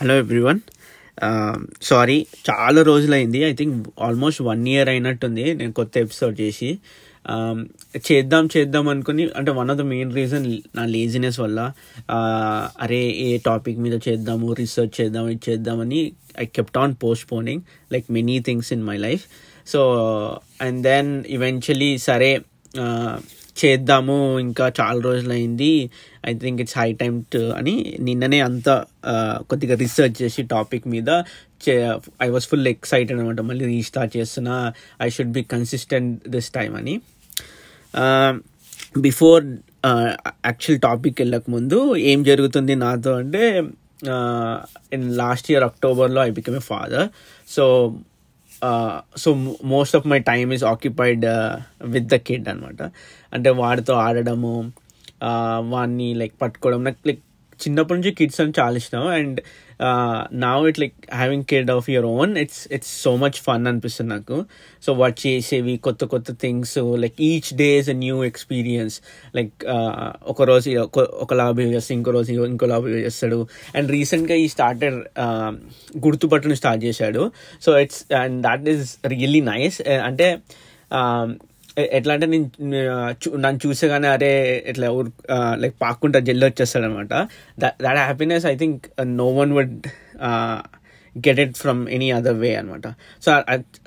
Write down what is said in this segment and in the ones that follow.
Hello everyone sorry చాలా రోజులైంది. I think almost one year అయినట్టుంది నేను కొత్త ఎపిసోడ్ చేసి. Um, చేద్దాం చేద్దాం అనుకుని అంటే one of the main reason నా లేజినెస్ వల్ల uh, అరే ఏ టాపిక్ మీద చేద్దాము రీసెర్చ్ చేద్దాం ఇది చేద్దామని I kept on postponing like many things in my life so and then eventually సరే uh, చేద్దాము ఇంకా చాలా రోజులు అయింది I think it's high time to అని నిన్ననే అంతా కొద్దిగా రీసెర్చ్ చేసి టాపిక్ మీద ఐ వాస్ ఫుల్ ఎక్సైటెడ్ అనమాట. మళ్ళీ రీస్టార్ట్ చేస్తున్నా. I should be consistent this time అని. బిఫోర్ యాక్చువల్ టాపిక్ వెళ్ళక ముందు ఏం జరుగుతుంది నాతో అంటే ఇన్ లాస్ట్ ఇయర్ అక్టోబర్లో I become a father so so most of my time is occupied with the kid అనమాట. అంటే వాడితో ఆడడము వాడిని లైక్ పట్టుకోవడం. నాకు లైక్ చిన్నప్పటి నుంచి కిడ్స్ అని చాలా ఇష్టం. అండ్ నా it like having kid of your own it's it's so much fun అనిపిస్తుంది నాకు. సో వాట్ చేసేవి కొత్త కొత్త things like each day is a new experience like ఒక రోజు ఒకలా బిహేవ్ చేస్తాడు ఇంకో రోజు ఇంకోలా బిహేవ్ చేస్తాడు. అండ్ రీసెంట్గా ఈ స్టార్టర్ గుర్తుపట్టడం స్టార్ట్ చేశాడు. So it's and that is really nice అంటే ఎట్లా అంటే నేను చూ- నన్ను చూసేగానే అరే ఇట్లా లైక్ పాక్కుంటా జల్లి వచ్చేస్తాడు uh, అనమాట that happiness I think no one would get it from any other way అనమాట. సో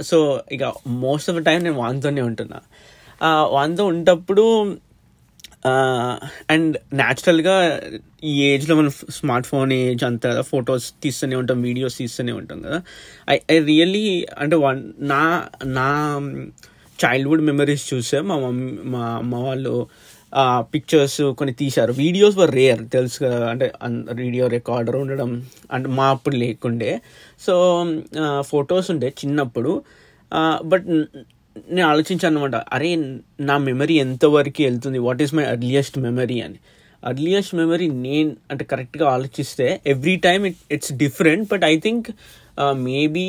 సో ఇక మోస్ట్ ఆఫ్ ద టైం నేను వాన్తోనే ఉంటున్నా. వాన్తో ఉంటప్పుడు అండ్ న్యాచురల్గా ఈ ఏజ్లో మనం స్మార్ట్ ఫోన్ ఏజ్ అంతా కదా ఫొటోస్ తీస్తూనే ఉంటాం వీడియోస్ తీస్తూనే ఉంటాం కదా. ఐ ఐ రియల్లీ అంటే వన్ నా నా చైల్డ్హుడ్ మెమరీస్ చూస్తే మా మమ్మీ మా అమ్మ వాళ్ళు పిక్చర్స్ కొన్ని తీశారు. వీడియోస్ వర్ రేర్ తెలుసు కదా అంటే వీడియో రికార్డర్ ఉండడం అంటే మా అప్పుడు లేకుండే. సో ఫొటోస్ ఉండే చిన్నప్పుడు. బట్ నేను ఆలోచించాను అనమాట అరే నా మెమరీ ఎంతవరకు వెళ్తుంది? What is my earliest memory అని. అర్లియస్ట్ మెమరీ నేను అంటే కరెక్ట్గా ఆలోచిస్తే every time it it's different but I think maybe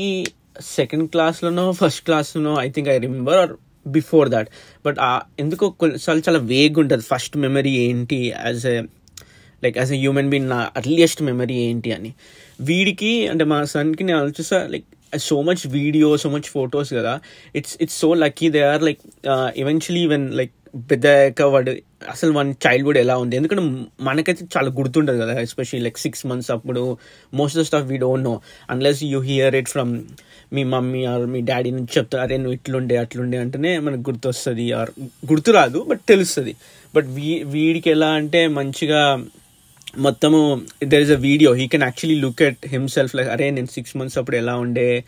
second క్లాస్లోనో first క్లాస్లోనో I think I remember or before that but ఎందుకో కొన్నిసార్లు చాలా వేగ్ ఉంటుంది. ఫస్ట్ మెమరీ ఏంటి? As a like as a human being నా అర్లియస్ట్ మెమరీ ఏంటి అని. వీడికి అంటే మా సన్కి నేను ఆలోచిస్తా like so much video so much photos కదా. It's it's so lucky they are like eventually even like పెద్దక వాడు అసలు వన్ చైల్డ్హుడ్ ఎలా ఉంది? ఎందుకంటే మనకైతే చాలా గుర్తుంటుంది కదా ఎస్పెషల్లీ లైక్ సిక్స్ మంత్స్ అప్పుడు most of stuff we don't know unless you hear it from me mummy or మీ డాడీ నుంచి చెప్తారు అరే నువ్వు ఇట్లుండే అట్లుండే అంటేనే మనకు గుర్తొస్తుంది ఆర్ గుర్తు రాదు బట్ తెలుస్తుంది. బట్ వీ వీడికి ఎలా అంటే మంచిగా మొత్తము there is a video he can actually look at himself like అరే నేను సిక్స్ మంత్స్ అప్పుడు ఎలా ఉండే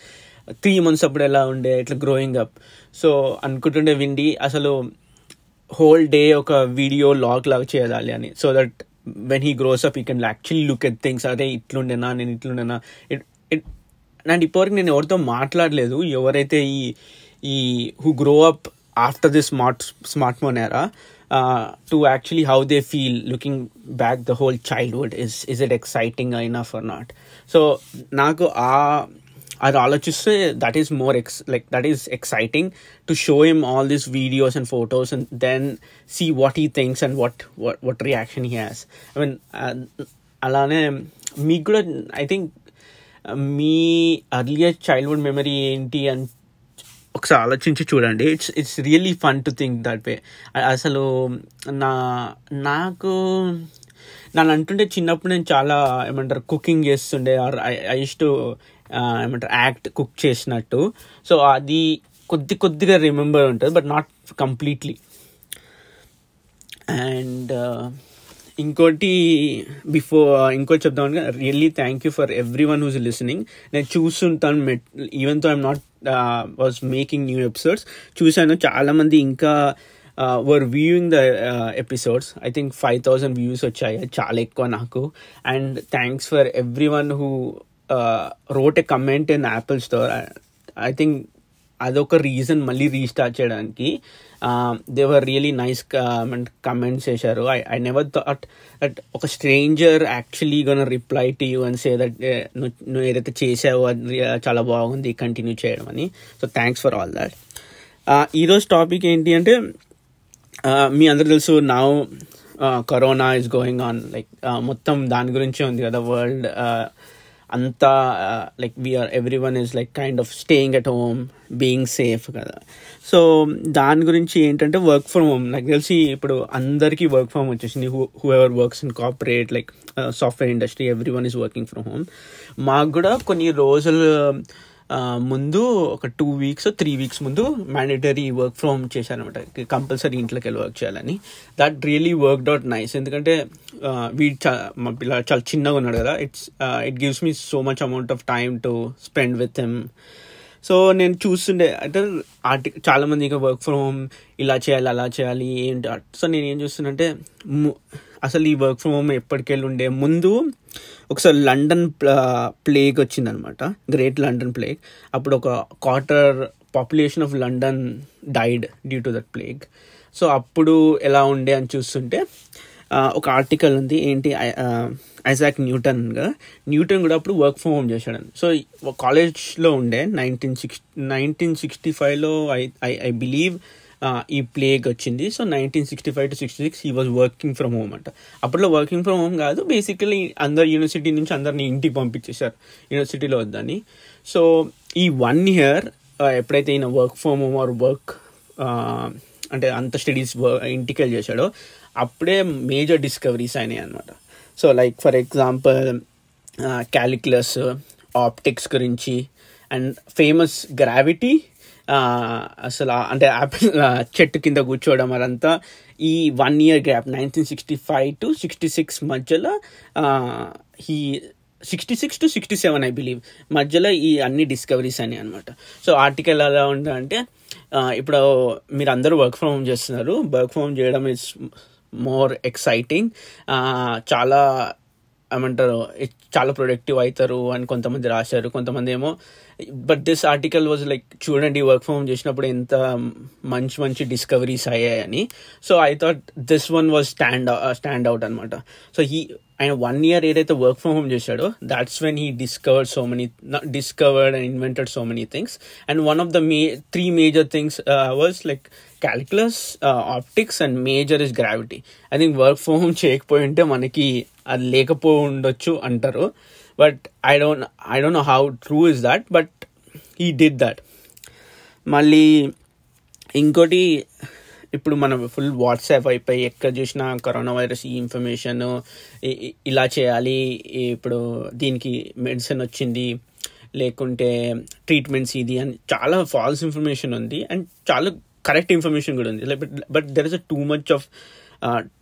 త్రీ మంత్స్ అప్పుడు ఎలా ఉండే ఇట్లా గ్రోయింగ్ అప్ సో అనుకుంటుండే విండి అసలు హోల్ డే ఒక వీడియో లాగ్ లాగా చేయాలి అని. So that when he grows up he can actually look at things అదే ఇట్లుండేనా నేను ఇట్లుండేనా. ఇట్ ఇట్ అండ్ ఇప్పటివరకు నేను ఎవరితో మాట్లాడలేదు. ఎవరైతే ఈ ఈ who grow up after the smart smart phone era to actually how they feel looking back the whole childhood is is it exciting enough or not so నాకు ఆ అది ఆలోచిస్తే that is more ex like that is exciting to show him all these videos and photos and then see what ఈ things and what what reaction he has I mean అలానే మీకు కూడా I think me earlier childhood memory ఏంటి అని ఒకసారి ఆలోచించి చూడండి. It's it's really fun to think that way అసలు నా నాకు నన్ను అంటుంటే చిన్నప్పుడు నేను చాలా ఏమంటారు కుకింగ్ చేస్తుండే. ఆర్ ఐ ఐ టు ఏమంటారు యాక్ట్ కుక్ చేసినట్టు. సో అది కొద్ది కొద్దిగా రిమెంబర్ ఉంటుంది బట్ నాట్ కంప్లీట్లీ అండ్ ఇంకోటి బిఫోర్ uh, ఇంకోటి చెప్దాం really thank you for every one who's listening నేను చూస్తుంటాను మెట్ ఈవెన్తో I'm not was making new episodes చూశాను చాలామంది ఇంకా were viewing the episodes I think five thousand views వచ్చాయి అది చాలా ఎక్కువ నాకు. And thanks for every one who Uh, wrote comment comment Apple Store. I, I think అదొక రీజన్ మళ్ళీ రీస్టార్ట్ చేయడానికి they were really nice comments చేశారు. I I never thought that ఒక stranger actually gonna reply to you అని say that నువ్వు ఏదైతే చేసావో అది చాలా బాగుంది కంటిన్యూ చేయడం అని. So thanks for all that ఈరోజు టాపిక్ ఏంటి అంటే uh, మీ అందరు తెలుసు నా corona is going on like మొత్తం దాని గురించే ఉంది కదా వరల్డ్ అంతా like we are every one is like kind of staying at home being safe కదా. సో దాని గురించి ఏంటంటే వర్క్ ఫ్రమ్ హోమ్ నాకు తెలిసి ఇప్పుడు అందరికీ వర్క్ ఫ్రమ్ వచ్చేసింది. Who who ever works in corporate like software industry every one is working from home మాకు కూడా కొన్ని రోజులు ముందు ఒక టూ వీక్స్ త్రీ వీక్స్ ముందు మ్యాండేటరీ వర్క్ ఫ్రమ్ చేశారనమాట కంపల్సరీ ఇంట్లోకి వెళ్ళి వర్క్ చేయాలని. That really work out nice ఎందుకంటే వీడు చాలా మా పిల్ల చాలా చిన్నగా ఉన్నాడు కదా. It's it gives me so much amount of time to spend with him so నేను చూస్తుండే. అంటే ఆర్టి చాలామంది ఇంకా వర్క్ ఫ్రమ్ హోమ్ ఇలా చేయాలి అలా చేయాలి ఏంటి? సో నేను ఏం చూస్తున్నంటే ము- అసలు ఈ వర్క్ ఫ్రమ్ హోమ్ ఎప్పటికెళ్ళి ఉండే ముందు ఒకసారి లండన్ ప్లేగ్ వచ్చిందనమాట. గ్రేట్ లండన్ ప్లేగ్ అప్పుడు ఒక quarter population of London died due to that plague so అప్పుడు ఎలా ఉండే అని చూస్తుంటే ఒక ఆర్టికల్ ఉంది. ఏంటి? ఐజాక్ న్యూటన్గా న్యూటన్ కూడా అప్పుడు వర్క్ ఫ్రమ్ హోమ్ చేశాడని. సో కాలేజ్లో ఉండే నైన్టీన్ సిక్స్ నైన్టీన్ సిక్స్టీ ఫైవ్లో ఐ ఐ ఐ బిలీవ్ ఈ ప్లేగ్ వచ్చింది. So nineteen sixty five to sixty six ఈ వాజ్ వర్కింగ్ ఫ్రమ్ హోమ్ అంట. అప్పట్లో వర్కింగ్ ఫ్రమ్ హోమ్ కాదు బేసికలీ అందరు యూనివర్సిటీ నుంచి అందరిని ఇంటికి పంపించేశారు యూనివర్సిటీలో వద్దని సో ఈ వన్ ఇయర్ ఎప్పుడైతే ఈయన work from home or work అంటే అంత స్టడీస్ ఇంటికి వెళ్ళి చేశాడో అప్పుడే మేజర్ డిస్కవరీస్ అయినాయి అనమాట so like for example calculus optics గురించి అండ్ ఫేమస్ గ్రావిటీ అసలు అంటే యాపిల్ చెట్టు కింద కూర్చోవడం అదంతా ఈ one year gap nineteen sixty five to sixty six మధ్యలో ఈ sixty six to sixty seven I believe మధ్యలో ఈ అన్ని డిస్కవరీస్ అని అనమాట సో ఆర్టికల్ ఎలా ఉందంటే ఇప్పుడు మీరు అందరూ వర్క్ ఫ్రమ్ హోమ్ చేస్తున్నారు. వర్క్ ఫ్రమ్ హోమ్ చేయడం ఇస్ మోర్ ఎక్సైటింగ్ చాలా ఏమంటారు చాలా ప్రొడక్టివ్ అవుతారు అని కొంతమంది రాశారు కొంతమంది ఏమో. But this article was like చూడండి వర్క్ ఫ్రమ్ చేసినప్పుడు ఎంత మంచి మంచి డిస్కవరీస్ అయ్యాయని. So I thought this one was stand stand out అనమాట సో హీ ఆయన వన్ ఇయర్ ఏదైతే వర్క్ ఫ్రమ్ హోమ్ చేశాడో that's when he discovered so many discovered and invented so many things and one of the may three major things was like calculus optics and major is gravity I think work from home చేయకపోయి ఉంటే మనకి అది లేకపో ఉండొచ్చు అంటారు. But I don't I don't know how true is that but ఈ did that మళ్ళీ ఇంకోటి ఇప్పుడు మనం ఫుల్ వాట్సాప్ అయిపోయి ఎక్కడ చూసినా కరోనా వైరస్ ఈ ఇన్ఫర్మేషన్ ఇలా చేయాలి ఇప్పుడు దీనికి మెడిసిన్ వచ్చింది లేకుంటే ట్రీట్మెంట్స్ ఇది అని చాలా ఫాల్స్ ఇన్ఫర్మేషన్ ఉంది. అండ్ చాలా కరెక్ట్ ఇన్ఫర్మేషన్ కూడా ఉంది. But there is a too much of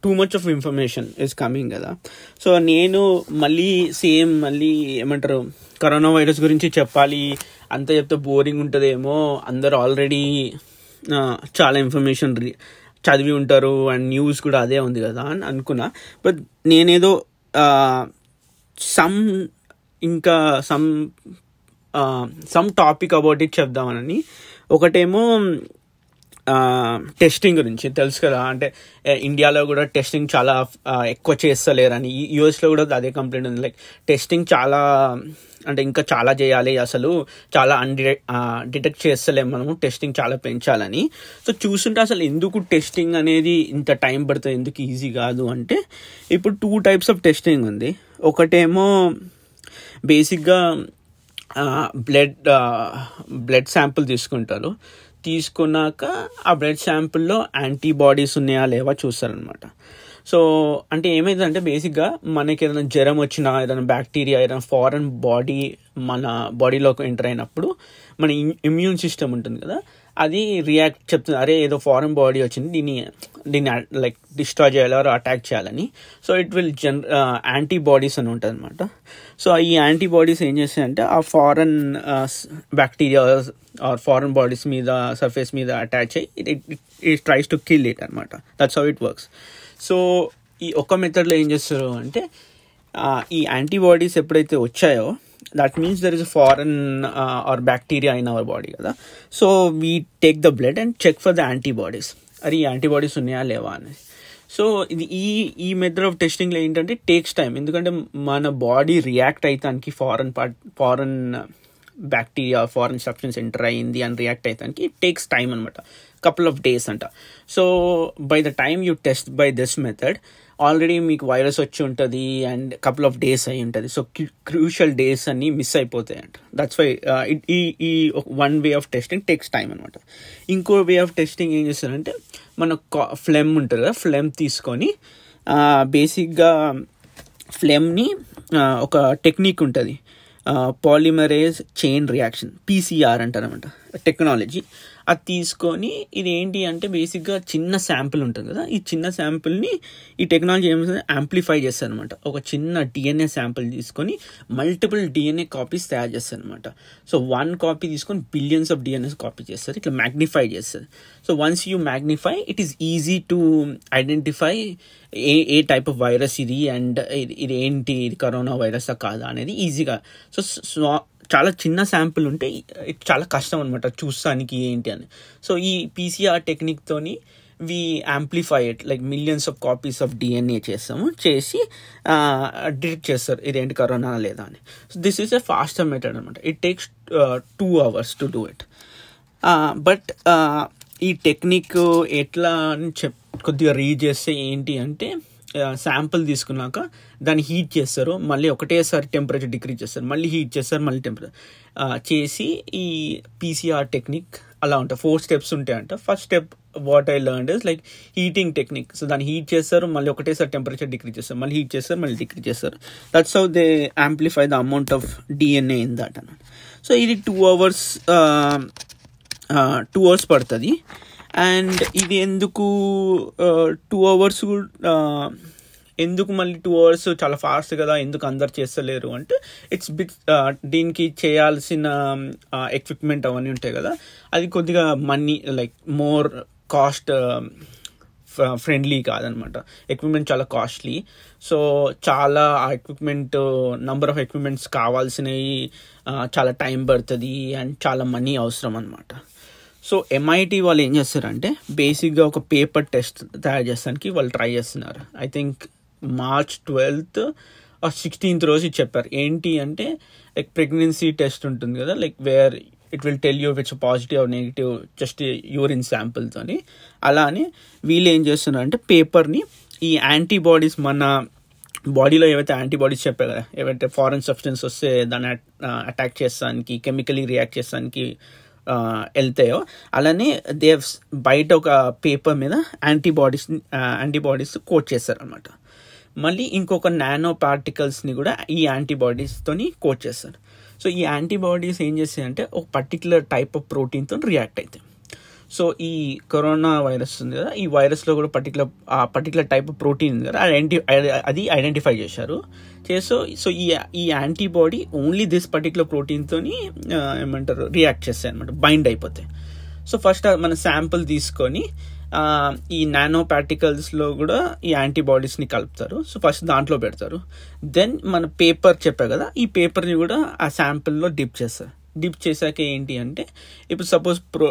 too much of information is coming కదా. సో నేను మళ్ళీ సేమ్ మళ్ళీ ఏమంటారు కరోనా వైరస్ గురించి చెప్పాలి అంత చెప్తే బోరింగ్ ఉంటుందేమో అందరు ఆల్రెడీ చాలా ఇన్ఫర్మేషన్ చదివి ఉంటారు అండ్ న్యూస్ కూడా అదే ఉంది కదా అని అనుకున్నా. బట్ నేనేదో సమ్ ఇంకా some some topic about it చెప్దామని ఒకటేమో టెస్టింగ్ గురించి తెలుసు కదా. అంటే ఇండియాలో కూడా టెస్టింగ్ చాలా ఎక్కువ చేస్తలేరని. యూఎస్లో కూడా అదే కంప్లైంట్ ఉంది. లైక్ టెస్టింగ్ చాలా అంటే ఇంకా చాలా చేయాలి అసలు. చాలా అన్డిటెక్ట్ డిటెక్ట్ చేస్తలేము మనము. టెస్టింగ్ చాలా పెంచాలని. సో చూస్తుంటే అసలు ఎందుకు టెస్టింగ్ అనేది ఇంత టైం పడుతుంది? ఎందుకు ఈజీ కాదు అంటే ఇప్పుడు టూ టైప్స్ ఆఫ్ టెస్టింగ్ ఉంది. ఒకటేమో బేసిక్గా బ్లడ్ బ్లడ్ శాంపుల్ తీసుకుంటారు. తీసుకున్నాక ఆ బ్లడ్ శాంపుల్లో యాంటీబాడీస్ ఉన్నాయా లేవా చూస్తారనమాట సో అంటే ఏమైందంటే బేసిక్గా మనకి ఏదైనా జ్వరం వచ్చినా ఏదైనా బ్యాక్టీరియా ఏదైనా ఫారెన్ బాడీ మన బాడీలోకి ఎంటర్ అయినప్పుడు మన ఇమ్యూన్ సిస్టమ్ ఉంటుంది కదా అది రియాక్ట్ చెప్తుంది. అరే ఏదో ఫారెన్ బాడీ వచ్చింది దీన్ని దీన్ని లైక్ డిస్ట్రాయ్ చేయాలి ఆర్ అటాక్ చేయాలని. సో ఇట్ విల్ జన్ యాంటీబాడీస్ అని ఉంటుంది అనమాట సో ఈ యాంటీబాడీస్ ఏం చేస్తాయంటే ఆ foreign bacteria or foreign bodies మీద సర్ఫేస్ మీద అటాచ్ అయ్యి it tries to kill it అనమాట that's how it works so ఈ ఒక్క మెథడ్లో ఏం చేస్తారు అంటే uh, ఈ యాంటీబాడీస్ ఎప్పుడైతే వచ్చాయో that means there is foreign or bacteria in our body కదా. So we take the blood and check for the antibodies అరే ఈ యాంటీబాడీస్ ఉన్నాయా లేవా అని. సో ఇది ఈ ఈ మెథడ్ ఆఫ్ టెస్టింగ్లో ఏంటంటే టేక్స్ టైం ఎందుకంటే మన body react అవుతానికి foreign part foreign bacteria foreign substance enter అయింది అని రియాక్ట్ అవుతానికి ఇట్ టేక్స్ టైం అనమాట కపుల్ ఆఫ్ డేస్ అంట. So by the time you test by this method already మీకు వైరస్ వచ్చి ఉంటుంది అండ్ కపుల్ ఆఫ్ డేస్ అయి ఉంటుంది. సో క్రూషియల్ డేస్ అన్ని మిస్ అయిపోతాయి అంట దట్స్ వై ఈ ఈ one way of testing takes time అనమాట ఇంకో వే ఆఫ్ టెస్టింగ్ ఏం చేస్తారంటే మన ఫ్లెమ్ ఉంటుంది కదా ఫ్లెమ్ తీసుకొని బేసిక్గా ఫ్లెమ్ని ఒక టెక్నిక్ ఉంటుంది. పాలిమరేజ్ చైన్ రియాక్షన్ పీసీఆర్ అంటారనమాట టెక్నాలజీ అది తీసుకొని ఇది ఏంటి అంటే బేసిక్గా చిన్న శాంపుల్ ఉంటుంది కదా ఈ చిన్న శాంపుల్ని ఈ టెక్నాలజీ ఏమి యాంప్లిఫై చేస్తారు అనమాట ఒక చిన్న డిఎన్ఏ శాంపుల్ తీసుకొని మల్టిపుల్ డిఎన్ఏ కాపీస్ తయారు చేస్తారు అనమాట సో వన్ కాపీ తీసుకొని బిలియన్స్ ఆఫ్ డిఎన్ఎస్ కాపీ చేస్తారు ఇట్లా మ్యాగ్నిఫై చేస్తారు so once you magnify it is easy to identify a a type of virus ఇది అండ్ ఇది ఏంటి ఇది కరోనా వైరస్ కాదా అనేది ఈజీగా సో చాలా చిన్న శాంపుల్ ఉంటే చాలా కష్టం అనమాట చూస్తానికి ఏంటి అని. సో ఈ PCR టెక్నిక్తోని we amplify it like millions of copies of DNA చేస్తాము చేసి డిటెక్ట్ చేస్తారు ఇదేంటి కరోనా లేదా అని. So this is a faster method అనమాట it takes two hours to do it but ఈ టెక్నిక్ ఎట్లా అని చెప్ కొద్దిగా రీడ్ చేస్తే ఏంటి అంటే శాంపుల్ తీసుకున్నాక దాన్ని హీట్ చేస్తారు. మళ్ళీ ఒకటేసారి టెంపరేచర్ డిక్రీజ్ చేస్తారు. మళ్ళీ హీట్ చేస్తారు మళ్ళీ టెంపరేచర్. చేసి ఈ పీసీఆర్ టెక్నిక్ అలా ఉంటాయి. ఫోర్ స్టెప్స్ ఉంటాయంట first step what I learn is like heating technique so దాన్ని హీట్ చేస్తారు మళ్ళీ ఒకటేసారి టెంపరేచర్ డిక్రీజ్ చేస్తారు. మళ్ళీ హీట్ చేస్తారు మళ్ళీ డిక్రీజ్ చేస్తారు. That's how they amplify the amount of DNA in that అన్నమాట సో ఇది టూ అవర్స్ టూ అవర్స్ పడుతుంది. అండ్ ఇది ఎందుకు టూ అవర్స్ ఎందుకు మళ్ళీ టూ అవర్స్ చాలా ఫాస్ట్ కదా ఎందుకు అందరు చేస్తలేరు అంటే ఇట్స్ బిట్ దీనికి చేయాల్సిన ఎక్విప్మెంట్ అవన్నీ ఉంటాయి కదా అది కొద్దిగా money like more cost friendly కాదనమాట. ఎక్విప్మెంట్ చాలా కాస్ట్లీ సో చాలా ఆ ఎక్విప్మెంట్ నంబర్ ఆఫ్ ఎక్విప్మెంట్స్ కావాల్సినవి చాలా టైం పడుతుంది అండ్ చాలా మనీ అవసరం అనమాట సో ఎంఐటి వాళ్ళు ఏం చేస్తారంటే బేసిక్గా ఒక పేపర్ టెస్ట్ తయారు చేస్తానికి వాళ్ళు ట్రై చేస్తున్నారు. ఐ థింక్ మార్చ్ ట్వెల్త్ ఆ సిక్స్టీన్త్ రోజు చెప్పారు. ఏంటి అంటే లైక్ ప్రెగ్నెన్సీ టెస్ట్ ఉంటుంది కదా like where it will tell you which positive or negative just urine శాంపుల్తో అలానే వీళ్ళు ఏం చేస్తున్నారు అంటే పేపర్ని ఈ యాంటీబాడీస్ మన బాడీలో ఏవైతే యాంటీబాడీస్ చెప్పారు కదా ఏవైతే ఫారెన్ సబ్స్టెన్స్ వస్తే దాన్ని uh, అటాక్ చేస్తానికి కెమికలీ రియాక్ట్ చేస్తానికి వెళ్తాయో. అలానే దే బయట ఒక పేపర్ మీద యాంటీబాడీస్ యాంటీబాడీస్ కోట్ చేస్తారనమాట మళ్ళీ ఇంకొక నానో పార్టికల్స్ని కూడా ఈ యాంటీబాడీస్తోని కోట్ చేస్తారు సో ఈ యాంటీబాడీస్ ఏం చేస్తాయంటే ఒక పర్టికులర్ టైప్ ఆఫ్ ప్రోటీన్తో రియాక్ట్ అవుతాయి సో ఈ కరోనా వైరస్ ఉంది కదా ఈ వైరస్లో కూడా పర్టికులర్ ఆ పర్టికులర్ టైప్ ఆఫ్ ప్రోటీన్ ఉంది కదా ఐడెంటి అది ఐడెంటిఫై చేశారు. చేసో సో ఈ ఈ యాంటీబాడీ ఓన్లీ దిస్ పర్టికులర్ ప్రోటీన్తోని ఏమంటారు రియాక్ట్ చేస్తాయి అనమాట బైండ్ అయిపోతాయి. సో ఫస్ట్ మన శాంపుల్ తీసుకొని ఈ నానో పార్టికల్స్లో కూడా ఈ యాంటీబాడీస్ని కలుపుతారు. సో ఫస్ట్ దాంట్లో పెడతారు. దెన్ మన పేపర్ చెప్పా కదా ఈ పేపర్ని కూడా ఆ శాంపుల్లో డిప్ చేస్తారు. డిప్ చేశాక ఏంటి అంటే ఇప్పుడు సపోజ్ ప్రో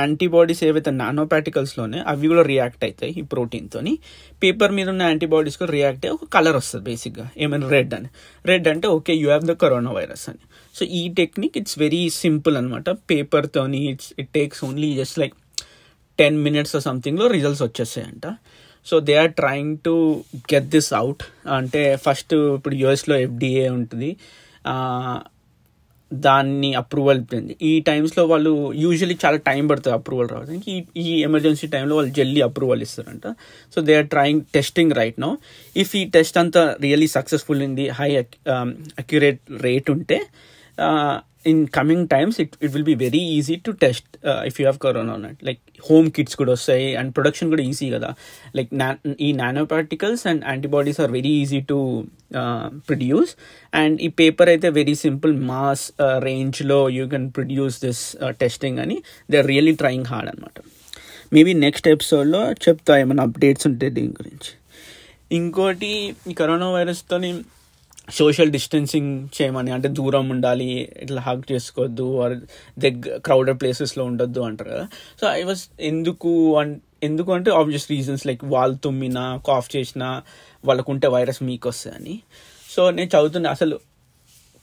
యాంటీబాడీస్ ఏవైతే నానో పార్టికల్స్లోనే అవి కూడా రియాక్ట్ అవుతాయి ఈ ప్రోటీన్తోని పేపర్ మీద ఉన్న యాంటీబాడీస్ కూడా రియాక్ట్ అయ్యి ఒక కలర్ వస్తుంది బేసిక్గా. ఏమైనా రెడ్ అని. రెడ్ అంటే okay you have the corona virus అని. సో ఈ టెక్నిక్ ఇట్స్ వెరీ సింపుల్ అనమాట పేపర్తోని it's it takes only just like ten minutes సంథింగ్లో results వచ్చేసాయంట so they are trying to get this out అంటే first ఇప్పుడు యుఎస్లో FDA ఉంటుంది. దాన్ని approval అయిపోయింది ఈ టైమ్స్లో వాళ్ళు యూజువలీ చాలా టైం పడుతుంది అప్రూవల్ రావడానికి. ఈ ఈ ఎమర్జెన్సీ టైంలో వాళ్ళు జల్దీ అప్రూవల్ ఇస్తారంట. So they are trying testing right no if ఈ టెస్ట్ అంతా రియలీ సక్సెస్ఫుల్ ఉంది హై అక్యురేట్ రేట్ ఉంటే uh, in coming times it it will be very easy to test if you have corona ఉన్నట్టు like home kits కూడా వస్తాయి and production కూడా easy కదా like నా ఈ nano particles and antibodies are very easy to produce and ఈ paper అయితే very simple mass రేంజ్లో you can produce this testing అని they are really trying hard అనమాట మేబీ నెక్స్ట్ ఎపిసోడ్లో చెప్తా ఏమైనా అప్డేట్స్ ఉంటే దీని గురించి. ఇంకోటి ఈ కరోనా వైరస్తోని సోషల్ డిస్టెన్సింగ్ చేయమని అంటే దూరం ఉండాలి ఇట్లా హగ్ చేసుకోవద్దు ఆర్ దగ్గర క్రౌడెడ్ ప్లేసెస్లో ఉండొద్దు అంటారు కదా. సో ఐ వాస్ ఎందుకు అన్ ఎందుకు అంటే ఆబ్వియస్ రీజన్స్ లైక్ వాళ్ళు తుమ్మినా కాఫ్ చేసినా వాళ్ళకుంటే వైరస్ మీకు వస్తుందని సో నేను చదువుతున్నా అసలు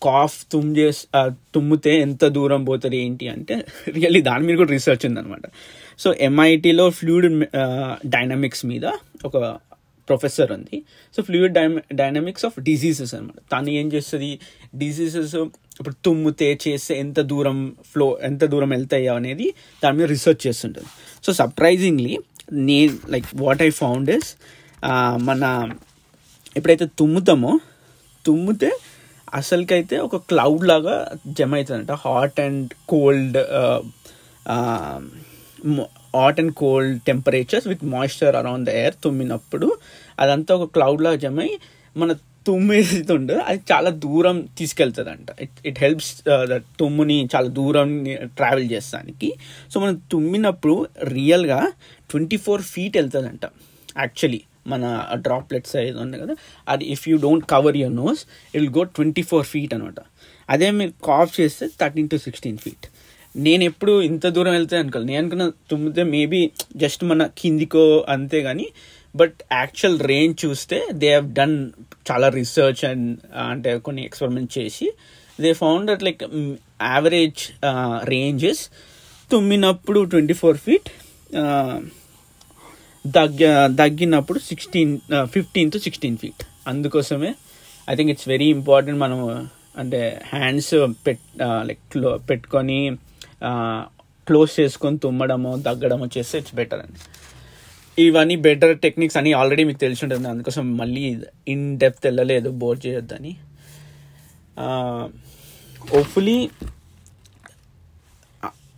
కాఫ్ తుమ్ చేసి తుమ్మితే ఎంత దూరం పోతుంది ఏంటి అంటే రియల్లీ దాని మీద కూడా రీసెర్చ్ ఉందనమాట సో ఎంఐటీలో ఫ్లూయిడ్ డైనమిక్స్ మీద ఒక ప్రొఫెసర్ ఉంది. So fluid dynamics of diseases అనమాట తను ఏం చేస్తుంది? డిసీజెస్ ఇప్పుడు తుమ్మితే చేస్తే ఎంత దూరం ఫ్లో ఎంత దూరం వెళ్తాయో అనేది దాని మీద రీసెర్చ్ చేస్తుంటుంది. సో సర్ప్రైజింగ్లీ నే like what I found is మన ఎప్పుడైతే తుమ్ముతామో తుమ్మితే అసలుకైతే ఒక క్లౌడ్ లాగా జమ అవుతుందంట hot and cold hot and cold temperatures with moisture around the air తుమ్మినప్పుడు అదంతా ఒక క్లౌడ్ లాగా మన తుమ్మేస్తుండే. అది చాలా దూరం తీసుకెళ్తుంది అంట ఇట్ ఇట్ హెల్ప్స్ uh, తుమ్ముని చాలా దూరం ట్రావెల్ చేస్తానికి. సో మనం తుమ్మినప్పుడు రియల్గా ట్వంటీ ఫోర్ ఫీట్ వెళ్తుందంట. యాక్చువల్లీ మన డ్రాప్లెట్స్ ఏదో ఉంది కదా. అది if you don't cover your nose it will go twenty four feet అనమాట. అదే మీరు కాఫ్ చేస్తే థర్టీన్ టు సిక్స్టీన్ ఫీట్ నేను ఎప్పుడు ఇంత దూరం వెళ్తే అనుకోవాలి నేను అనుకున్న తుమ్మితే మేబీ జస్ట్ మన కిందికో అంతే కానీ బట్ యాక్చువల్ రేంజ్ చూస్తే దే హ్యావ్ డన్ చాలా రీసెర్చ్ అండ్ uh, అంటే కొన్ని ఎక్స్పెరిమెంట్ చేసి they found that like average ranges తుమ్మినప్పుడు twenty four feet దగ్గ దగ్గినప్పుడు sixteen fifteen to sixteen feet అందుకోసమే I think it's very important మనం అంటే హ్యాండ్స్ పెట్ లైక్ పెట్టుకొని క్లోజ్ చేసుకొని తుమ్మడము దగ్గడము చేస్తే ఇట్స్ బెటర్ అండి. ఇవన్నీ బెటర్ టెక్నిక్స్ అని ఆల్రెడీ మీకు తెలిసి ఉంటుంది. అందుకోసం మళ్ళీ ఇన్ డెప్త్ వెళ్ళలేదు బోర్ చేయొద్దని. హోప్ఫుల్లీ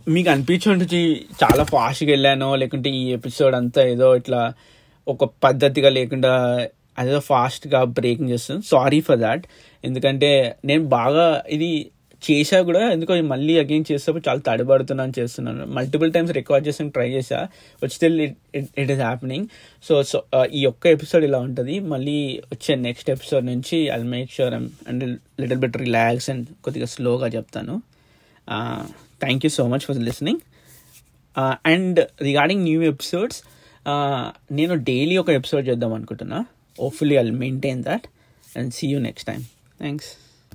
మీకు అనిపించి చాలా ఫాస్ట్గా వెళ్ళానో లేకుంటే ఈ ఎపిసోడ్ అంతా ఏదో ఇట్లా ఒక పద్ధతిగా లేకుండా అదేదో ఫాస్ట్గా బ్రేకింగ్ చేస్తుంది. సారీ ఫర్ దాట్ ఎందుకంటే నేను బాగా ఇది చేసా కూడా ఎందుకో మళ్ళీ అగైన్ చేసేటప్పుడు చాలా తడబడుతున్నాను చేస్తున్నాను. మల్టిపుల్ టైమ్స్ రికార్డ్ చేసి ట్రై చేసా but still it it is happening so so ఈ ఒక్క ఎపిసోడ్ ఇలా ఉంటుంది. మళ్ళీ వచ్చే నెక్స్ట్ ఎపిసోడ్ నుంచి I make sure and little bit relax and కొద్దిగా స్లోగా చెప్తాను. Thank you so much for listening and regarding new episodes నేను డైలీ ఒక ఎపిసోడ్ చేద్దాం అనుకుంటున్నా. Hopefully I maintain that and see you next time thanks